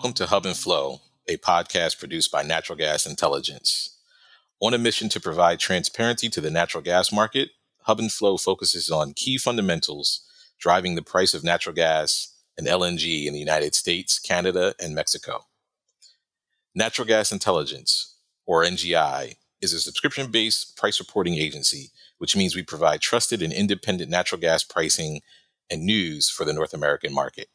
Welcome to Hub and Flow, a podcast produced by Natural Gas Intelligence. On a mission to provide transparency to the natural gas market, Hub and Flow focuses on key fundamentals driving the price of natural gas and LNG in the United States, Canada, and Mexico. Natural Gas Intelligence, or NGI, is a subscription based price reporting agency, which means we provide trusted and independent natural gas pricing and news for the North American market.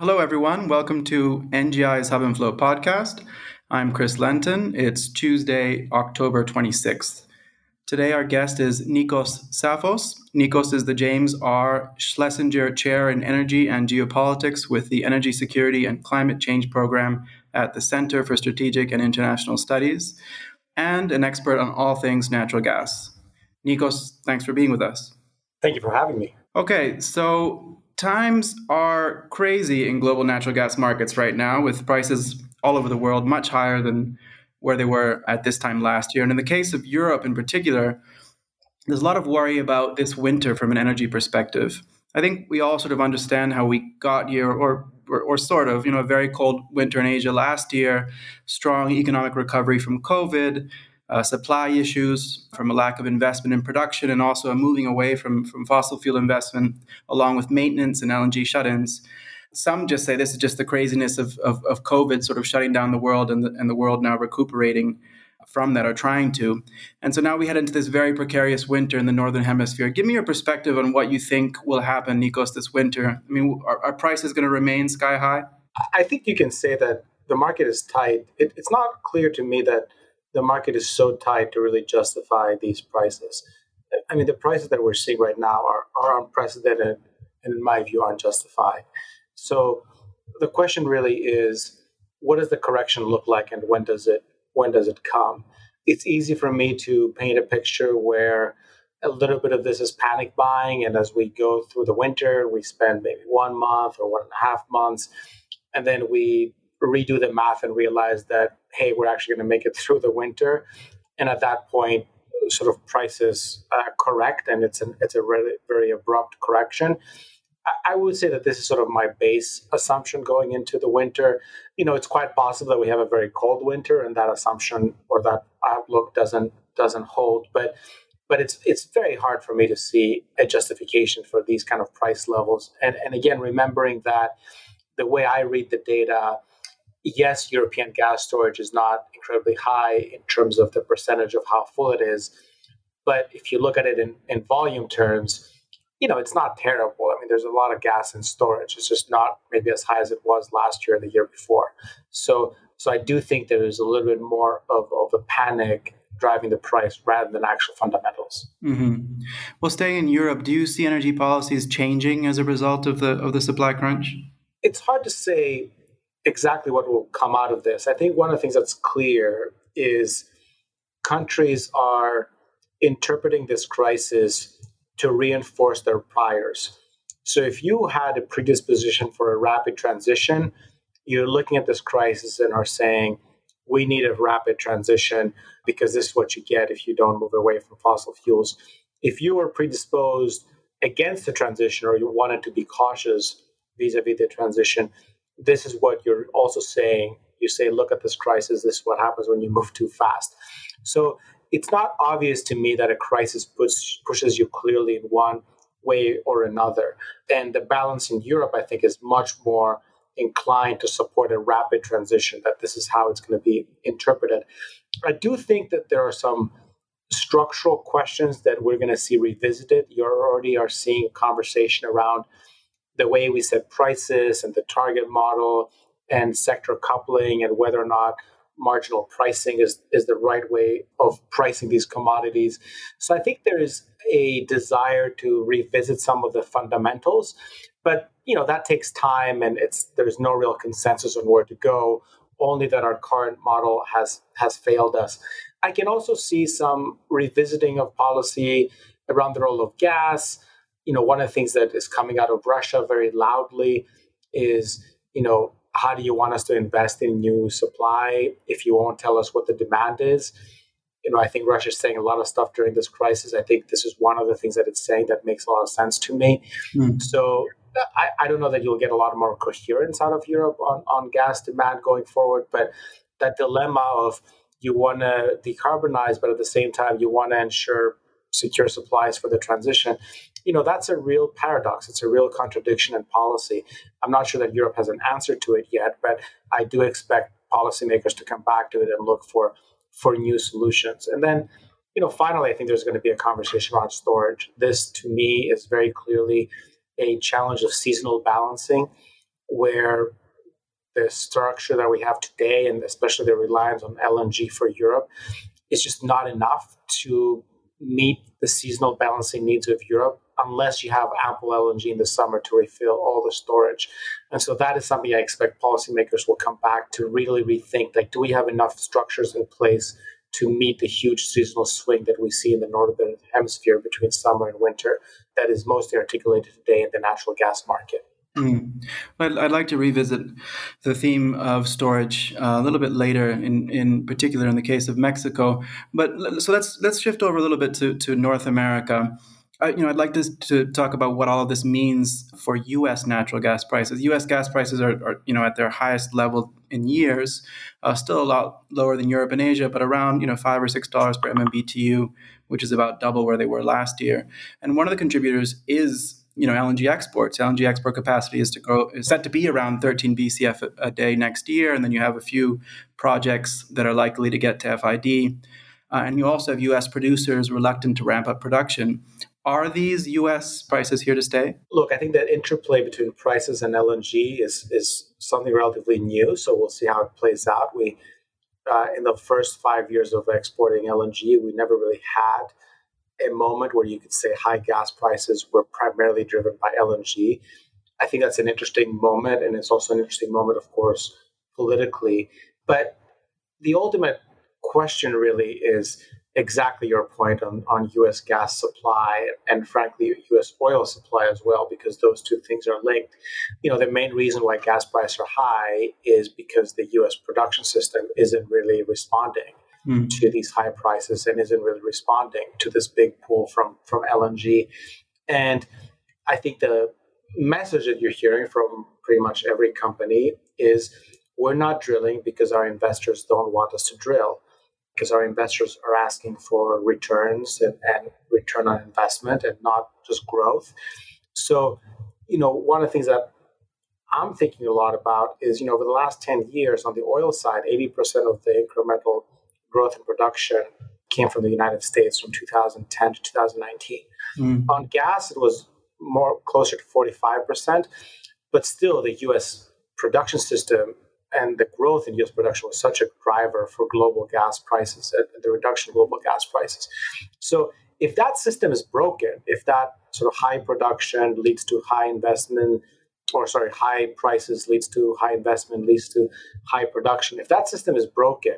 Hello, everyone. Welcome to NGI's Hub and Flow podcast. I'm Chris Lenton. It's Tuesday, October 26th. Today, our guest is Nikos Tsafos. Nikos is the James R. Schlesinger Chair in Energy and Geopolitics with the Energy Security and Climate Change Program at the Center for Strategic and International Studies, and an expert on all things natural gas. Nikos, thanks for being with us. Thank you for having me. Okay, so times are crazy in global natural gas markets right now, with prices all over the world much higher than where they were at this time last year. And in the case of Europe in particular, there's a lot of worry about this winter from an energy perspective. I think we all sort of understand how we got here, or, or, or sort of, you know, a very cold winter in Asia last year, strong economic recovery from COVID, uh, supply issues from a lack of investment in production and also a moving away from, from fossil fuel investment along with maintenance and LNG shut-ins. Some just say this is just the craziness of, of, of COVID sort of shutting down the world and the, and the world now recuperating from that or trying to. And so now we head into this very precarious winter in the Northern Hemisphere. Give me your perspective on what you think will happen, Nikos, this winter. I mean, are, are prices going to remain sky high? I think you can say that the market is tight. It, it's not clear to me that the market is so tight to really justify these prices. I mean, the prices that we're seeing right now are, are unprecedented and, in my view, unjustified. So the question really is, what does the correction look like, and when does it when does it come? It's easy for me to paint a picture where a little bit of this is panic buying, and as we go through the winter, we spend maybe one month or one and a half months, and then we redo the math and realize that hey we're actually going to make it through the winter. And at that point sort of prices uh, correct and it's an it's a really very abrupt correction. I, would say that this is sort of my base assumption going into the winter. You know it's quite possible that we have a very cold winter and that assumption or that outlook doesn't doesn't hold. But but it's it's very hard for me to see a justification for these kind of price levels. And and again remembering that the way i read the data yes, European gas storage is not incredibly high in terms of the percentage of how full it is. But if you look at it in, in volume terms, you know, it's not terrible. I mean, there's a lot of gas in storage. It's just not maybe as high as it was last year or the year before. So, so I do think there is a little bit more of, of a panic driving the price rather than actual fundamentals. Mm-hmm. Well, staying in Europe, do you see energy policies changing as a result of the of the supply crunch? It's hard to say exactly what will come out of this. I think one of the things that's clear is countries are interpreting this crisis to reinforce their priors. So if you had a predisposition for a rapid transition, you're looking at this crisis and are saying, we need a rapid transition because this is what you get if you don't move away from fossil fuels. If you were predisposed against the transition or you wanted to be cautious vis a vis the transition, this is what you're also saying. You say, look at this crisis. This is what happens when you move too fast. So it's not obvious to me that a crisis push, pushes you clearly in one way or another. And the balance in Europe, I think, is much more inclined to support a rapid transition, that this is how it's going to be interpreted. I do think that there are some structural questions that we're going to see revisited. You already are seeing a conversation around the way we set prices and the target model and sector coupling and whether or not marginal pricing is, is the right way of pricing these commodities. So I think there is a desire to revisit some of the fundamentals, but you know that takes time and it's there's no real consensus on where to go. Only that our current model has has failed us. I can also see some revisiting of policy around the role of gas, you know, one of the things that is coming out of Russia very loudly is, you know, how do you want us to invest in new supply if you won't tell us what the demand is? You know, I think Russia is saying a lot of stuff during this crisis. I think this is one of the things that it's saying that makes a lot of sense to me. Mm. So I, I don't know that you'll get a lot more coherence out of Europe on, on gas demand going forward, but that dilemma of you want to decarbonize, but at the same time, you want to ensure secure supplies for the transition. You know, that's a real paradox. It's a real contradiction in policy. I'm not sure that Europe has an answer to it yet, but I do expect policymakers to come back to it and look for for new solutions. And then, you know, finally, I think there's going to be a conversation around storage. This, to me, is very clearly a challenge of seasonal balancing, where the structure that we have today, and especially the reliance on LNG for Europe, is just not enough to meet the seasonal balancing needs of Europe unless you have ample LNG in the summer to refill all the storage. And so that is something I expect policymakers will come back to really rethink. Like, do we have enough structures in place to meet the huge seasonal swing that we see in the northern hemisphere between summer and winter that is mostly articulated today in the natural gas market? Mm. I'd, I'd, like to revisit the theme of storage uh, a little bit later, in, in particular in the case of Mexico. But so let's let's shift over a little bit to, to North America. I, you know, I'd like to, to talk about what all of this means for U.S. natural gas prices. U.S. gas prices are, are you know, at their highest level in years, uh, still a lot lower than Europe and Asia, but around you know five or six dollars per MMBTU, which is about double where they were last year. And one of the contributors is you know LNG exports. LNG export capacity is to grow is set to be around 13 BCF a, a day next year, and then you have a few projects that are likely to get to FID. Uh, and you also have U.S. producers reluctant to ramp up production. Are these U.S. prices here to stay? Look, I think that interplay between prices and LNG is is something relatively new. So we'll see how it plays out. We uh, in the first five years of exporting LNG, we never really had a moment where you could say high gas prices were primarily driven by LNG. I think that's an interesting moment, and it's also an interesting moment, of course, politically. But the ultimate question really is exactly your point on, on US gas supply and frankly US oil supply as well, because those two things are linked. You know, the main reason why gas prices are high is because the US production system isn't really responding mm. to these high prices and isn't really responding to this big pull from from LNG. And I think the message that you're hearing from pretty much every company is we're not drilling because our investors don't want us to drill because our investors are asking for returns and, and, return on investment and not just growth. So, you know, one of the things that I'm thinking a lot about is, you know, over the last 10 years on the oil side, 80% of the incremental growth in production came from the United States from 2010 to 2019. Mm. On gas, it was more closer to 45%, but still the US production system and the growth in US production was such a driver for global gas prices and the reduction of global gas prices. So if that system is broken, if that sort of high production leads to high investment, or sorry, high prices leads to high investment, leads to high production, if that system is broken,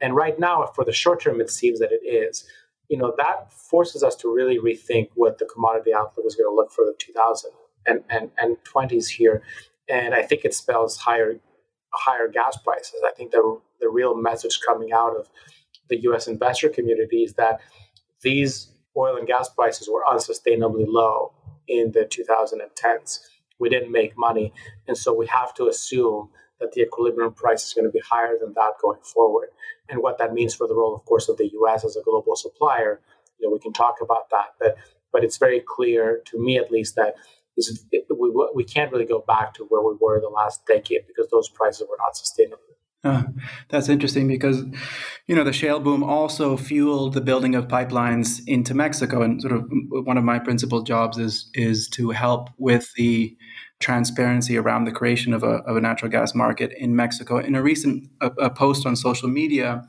and right now, for the short term, it seems that it is. You know, that forces us to really rethink what the commodity outlook is going to look for the 2000s and, and, and 20s here. And I think it spells higher higher gas prices. I think the, the real message coming out of the US investor community is that these oil and gas prices were unsustainably low in the 2010s. We didn't make money. And so we have to assume that the equilibrium price is going to be higher than that going forward. And what that means for the role, of course, of the U.S. as a global supplier, you know, we can talk about that. But but it's very clear to me, at least, that is, we we can't really go back to where we were the last decade because those prices were not sustainable. Uh, that's interesting because, you know, the shale boom also fueled the building of pipelines into Mexico, and sort of one of my principal jobs is is to help with the transparency around the creation of a, of a natural gas market in Mexico. In a recent a, a post on social media,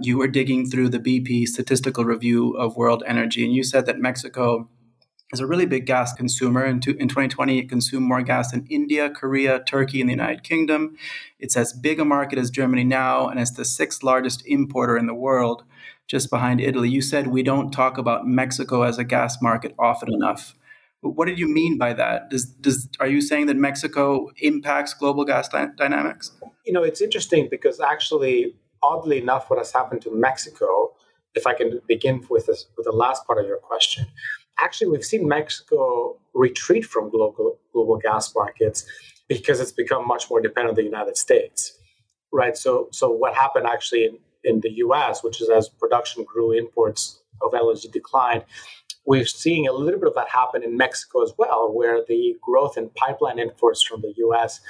you were digging through the BP statistical review of world energy, and you said that Mexico is a really big gas consumer. In, to, in 2020, it consumed more gas than India, Korea, Turkey, and the United Kingdom. It's as big a market as Germany now, and it's the sixth largest importer in the world, just behind Italy. You said we don't talk about Mexico as a gas market often enough. But What did you mean by that? Does, does, are you saying that Mexico impacts global gas dy- dynamics? You know, it's interesting because actually, oddly enough, what has happened to Mexico, if I can begin with, this, with the last part of your question, actually we've seen Mexico retreat from global global gas markets because it's become much more dependent on the United States, right? So so what happened actually in, in the U.S., which is as production grew, imports of LNG declined. We're seeing a little bit of that happen in Mexico as well, where the growth in pipeline imports from the U.S.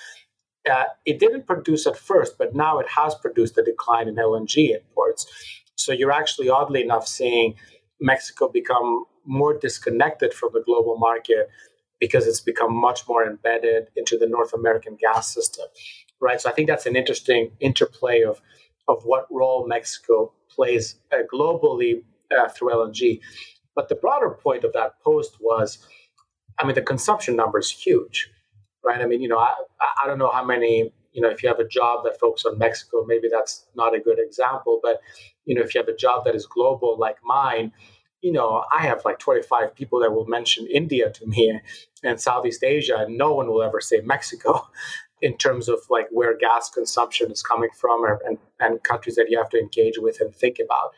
Uh, it didn't produce at first, but now it has produced a decline in LNG imports. So you're actually, oddly enough, seeing Mexico become more disconnected from the global market because it's become much more embedded into the North American gas system, right? So I think that's an interesting interplay of of what role Mexico plays uh, globally uh, through LNG. But the broader point of that post was, I mean, the consumption number is huge, right? I mean, you know, I I don't know how many you know if you have a job that focuses on Mexico, maybe that's not a good example, but you know, if you have a job that is global like mine you know, I have like 25 people that will mention India to me and Southeast Asia, and no one will ever say Mexico in terms of like where gas consumption is coming from or, and, and countries that you have to engage with and think about.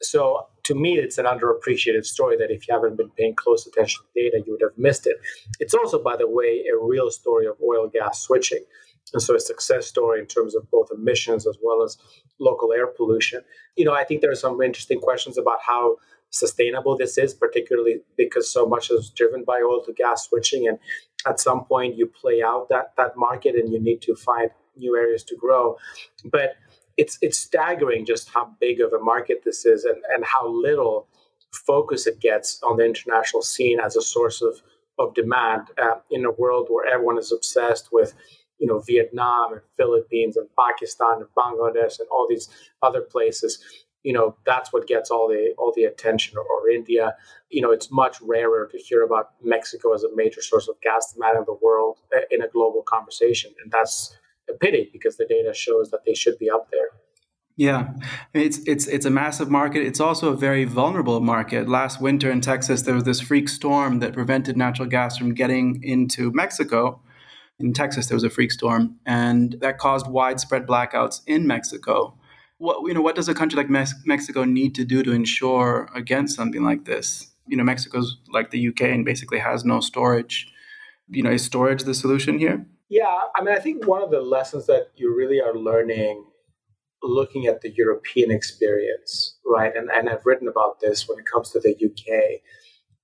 So to me, it's an underappreciated story that if you haven't been paying close attention to data, you would have missed it. It's also, by the way, a real story of oil gas switching. And so a success story in terms of both emissions as well as local air pollution. You know, I think there are some interesting questions about how sustainable this is, particularly because so much is driven by oil to gas switching. And at some point, you play out that that market, and you need to find new areas to grow. But it's it's staggering just how big of a market this is, and and how little focus it gets on the international scene as a source of of demand uh, in a world where everyone is obsessed with you know Vietnam and Philippines and Pakistan and Bangladesh and all these other places you know that's what gets all the all the attention or, or, india you know it's much rarer to hear about mexico as a major source of gas demand in the world uh, in a global conversation and that's a pity because the data shows that they should be up there yeah, it's it's it's a massive market. It's also a very vulnerable market. Last winter in Texas, there was this freak storm that prevented natural gas from getting into Mexico. In Texas, there was a freak storm, and that caused widespread blackouts in Mexico what you know what does a country like Mex- Mexico need to do to ensure against something like this? You know, Mexico's like the UK and basically has no storage. You know, is storage the solution here? Yeah, I mean, I think one of the lessons that you really are learning looking at the European experience, right? And and I've written about this when it comes to the UK,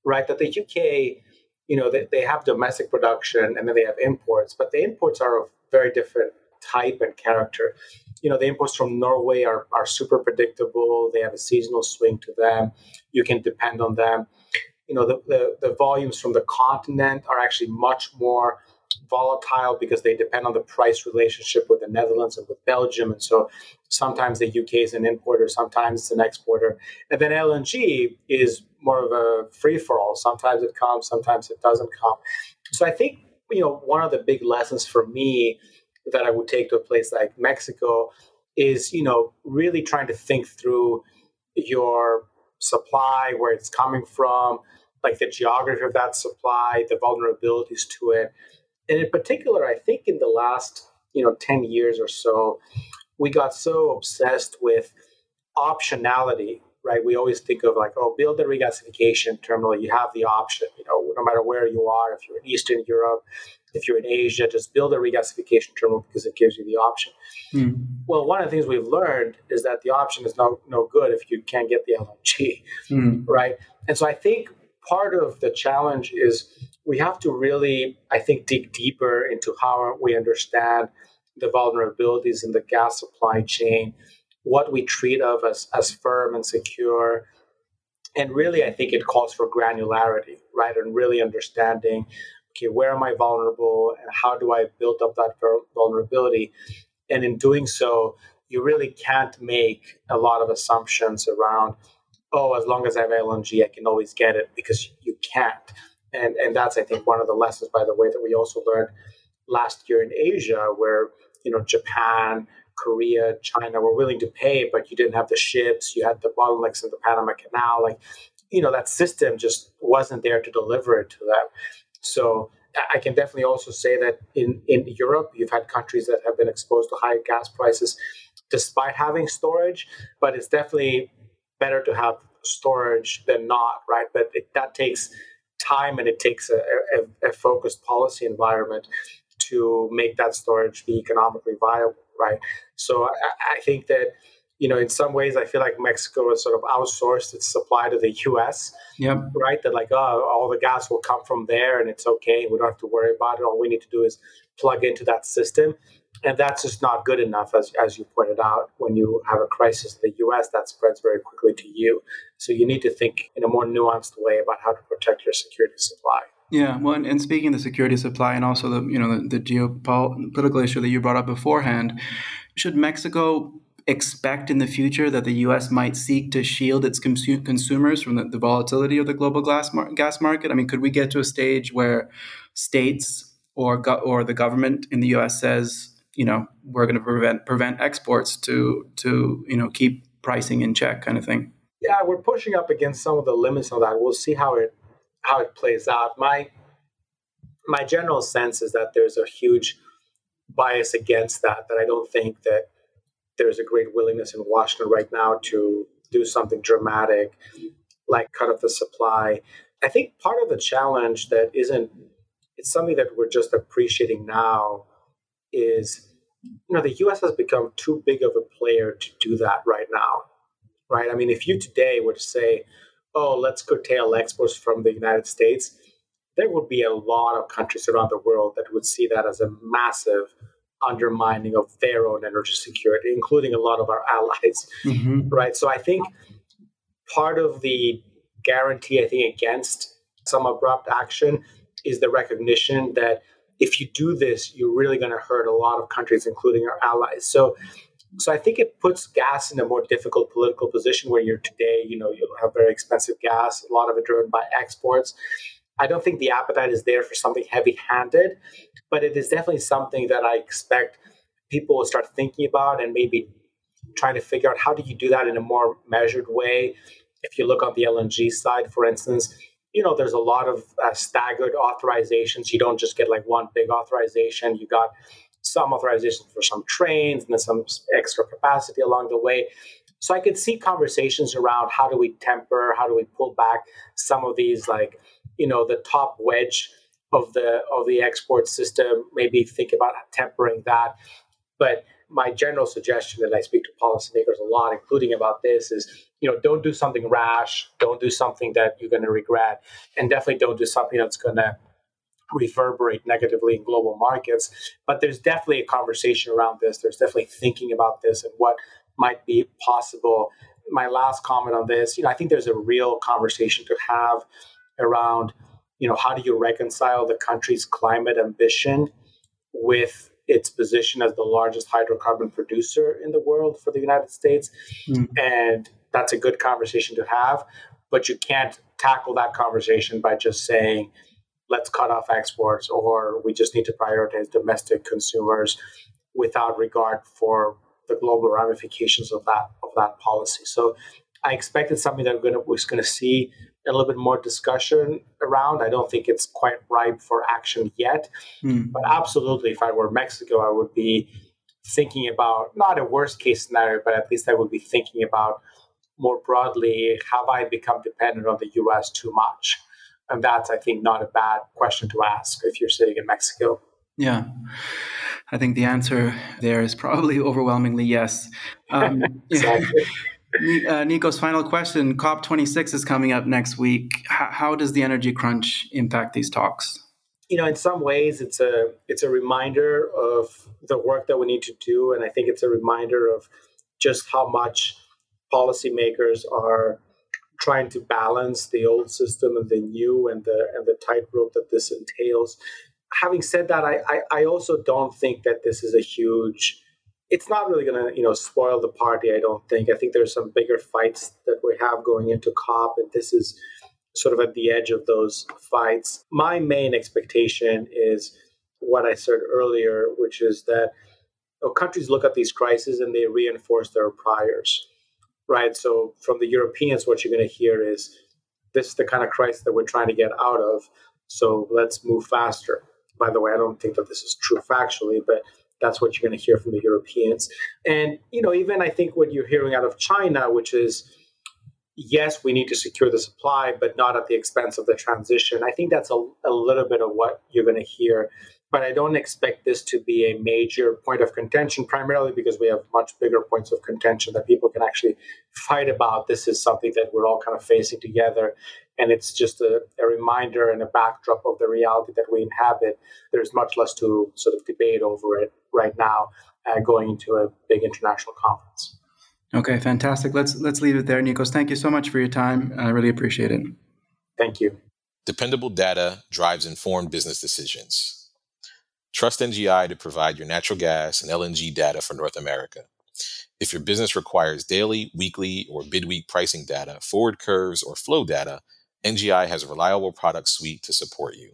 right? That the UK, you know, they, they have domestic production and then they have imports, but the imports are of very different type and character you know the imports from Norway are, are super predictable. They have a seasonal swing to them. You can depend on them. You know the, the, the volumes from the continent are actually much more volatile because they depend on the price relationship with the Netherlands and with Belgium. And so sometimes the UK is an importer, sometimes it's an exporter. And then LNG is more of a free for all. Sometimes it comes, sometimes it doesn't come. So I think, you know, one of the big lessons for me that I would take to a place like Mexico is, you know, really trying to think through your supply, where it's coming from, like the geography of that supply, the vulnerabilities to it. And in particular, I think in the last, you know, 10 years or so, we got so obsessed with optionality, right? We always think of like, oh, build a regasification terminal. You have the option, you know, no matter where you are, if you're in Eastern Europe, if you're in Asia, just build a regasification terminal because it gives you the option. Mm. Well, one of the things we've learned is that the option is no no good if you can't get the LNG, mm. right? And so I think part of the challenge is we have to really, I think, dig deeper into how we understand the vulnerabilities in the gas supply chain, what we treat of as, as firm and secure. And really, I think it calls for granularity, right? And really understanding okay, where am I vulnerable and how do I build up that vulnerability? And in doing so, you really can't make a lot of assumptions around, oh, as long as I have LNG, I can always get it because you can't. And, and that's, I think, one of the lessons, by the way, that we also learned last year in Asia, where, you know, Japan, Korea, China were willing to pay, but you didn't have the ships, you had the bottlenecks in the Panama Canal. Like, you know, that system just wasn't there to deliver it to them. So I can definitely also say that in, in Europe, you've had countries that have been exposed to high gas prices despite having storage, but it's definitely better to have storage than not, right? But it, that takes time and it takes a, a, a, focused policy environment to make that storage be economically viable, right? So I, I think that you know, in some ways, I feel like Mexico has sort of outsourced its supply to the U.S. Yep. Right. That like, oh, all the gas will come from there, and it's okay. We don't have to worry about it. All we need to do is plug into that system, and that's just not good enough, as as you pointed out. When you have a crisis in the U.S., that spreads very quickly to you. So you need to think in a more nuanced way about how to protect your security supply. Yeah, well, and, and speaking of the security supply and also the you know the, the geopolitical issue that you brought up beforehand, should Mexico expect in the future that the U.S. might seek to shield its consu- consumers from the, the, volatility of the global gas, mar- gas market? I mean, could we get to a stage where states or go- or the government in the U.S. says, you know, we're going to prevent prevent exports to to you know keep pricing in check, kind of thing? Yeah, we're pushing up against some of the limits of that. We'll see how it how it plays out. My my general sense is that there's a huge bias against that. That I don't think that there's a great willingness in Washington right now to do something dramatic, like cut off the supply. I think part of the challenge that isn't, it's something that we're just appreciating now is, you know, the US has become too big of a player to do that right now, right? I mean, if you today were to say, oh, let's curtail exports from the United States, there would be a lot of countries around the world that would see that as a massive undermining of their own energy security, including a lot of our allies, mm-hmm. right? So I think part of the guarantee, I think, against some abrupt action is the recognition that if you do this, you're really going to hurt a lot of countries, including our allies. So, so I think it puts gas in a more difficult political position where you're today. You know, you'll have very expensive gas, a lot of it driven by exports. I don't think the appetite is there for something heavy-handed, but it is definitely something that I expect people will start thinking about and maybe trying to figure out how do you do that in a more measured way. If you look on the LNG side, for instance, you know there's a lot of uh, staggered authorizations. You don't just get like one big authorization. You got some authorizations for some trains and then some extra capacity along the way. So I could see conversations around how do we temper, how do we pull back some of these like you know the top wedge of the of the export system. Maybe think about tempering that. But my general suggestion, and I speak to policymakers a lot, including about this, is you know don't do something rash, don't do something that you're going to regret, and definitely don't do something that's going to reverberate negatively in global markets. But there's definitely a conversation around this. There's definitely thinking about this and what might be possible. My last comment on this, you know, I think there's a real conversation to have around you know how do you reconcile the country's climate ambition with its position as the largest hydrocarbon producer in the world for the United States mm. and that's a good conversation to have but you can't tackle that conversation by just saying let's cut off exports or we just need to prioritize domestic consumers without regard for the global ramifications of that of that policy so I expected something that we're gonna, was going to see a little bit more discussion around. I don't think it's quite ripe for action yet. Mm. But absolutely, if I were Mexico, I would be thinking about not a worst case scenario, but at least I would be thinking about more broadly have I become dependent on the US too much? And that's, I think, not a bad question to ask if you're sitting in Mexico. Yeah. I think the answer there is probably overwhelmingly yes. Um, exactly. Uh, Nikos final question COP26 is coming up next week. H- how does the energy crunch impact these talks? You know, in some ways, it's a it's a reminder of the work that we need to do, and I think it's a reminder of just how much policymakers are trying to balance the old system and the new, and the and the tightrope that this entails. Having said that, I, I, I also don't think that this is a huge it's not really going to you know spoil the party i don't think. I think there's some bigger fights that we have going into cop and this is sort of at the edge of those fights. My main expectation is what i said earlier which is that you know, countries look at these crises and they reinforce their priors right? So from the europeans what you're going to hear is this is the kind of crisis that we're trying to get out of so let's move faster. By the way i don't think that this is true factually but that's what you're going to hear from the Europeans. And, you know, even I think what you're hearing out of China, which is, yes, we need to secure the supply, but not at the expense of the transition. I think that's a, a little bit of what you're going to hear. But I don't expect this to be a major point of contention, primarily because we have much bigger points of contention that people can actually fight about. This is something that we're all kind of facing together. And it's just a, a reminder and a backdrop of the reality that we inhabit. There's much less to sort of debate over it right now, uh, going into a big international conference. Okay, fantastic. Let's let's leave it there, Nikos. Thank you so much for your time. I really appreciate it. Thank you. Dependable data drives informed business decisions. Trust NGI to provide your natural gas and LNG data for North America. If your business requires daily, weekly, or bidweek pricing data, forward curves, or flow data, NGI has a reliable product suite to support you.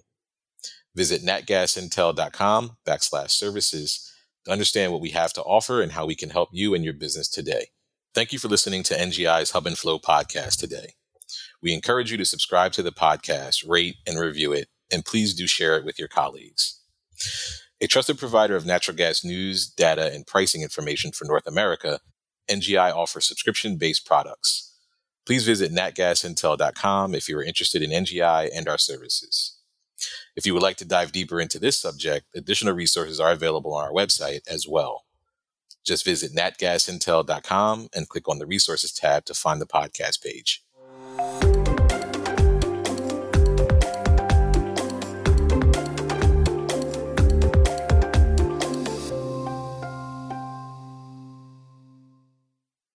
Visit natgasintel.com backslash services to understand what we have to offer and how we can help you and your business today. Thank you for listening to NGI's Hub and Flow podcast today. We encourage you to subscribe to the podcast, rate and review it, and please do share it with your colleagues. A trusted provider of natural gas news, data, and pricing information for North America, NGI offers subscription based products. Please visit natgasintel.com if you are interested in NGI and our services. If you would like to dive deeper into this subject, additional resources are available on our website as well. Just visit natgasintel.com and click on the resources tab to find the podcast page.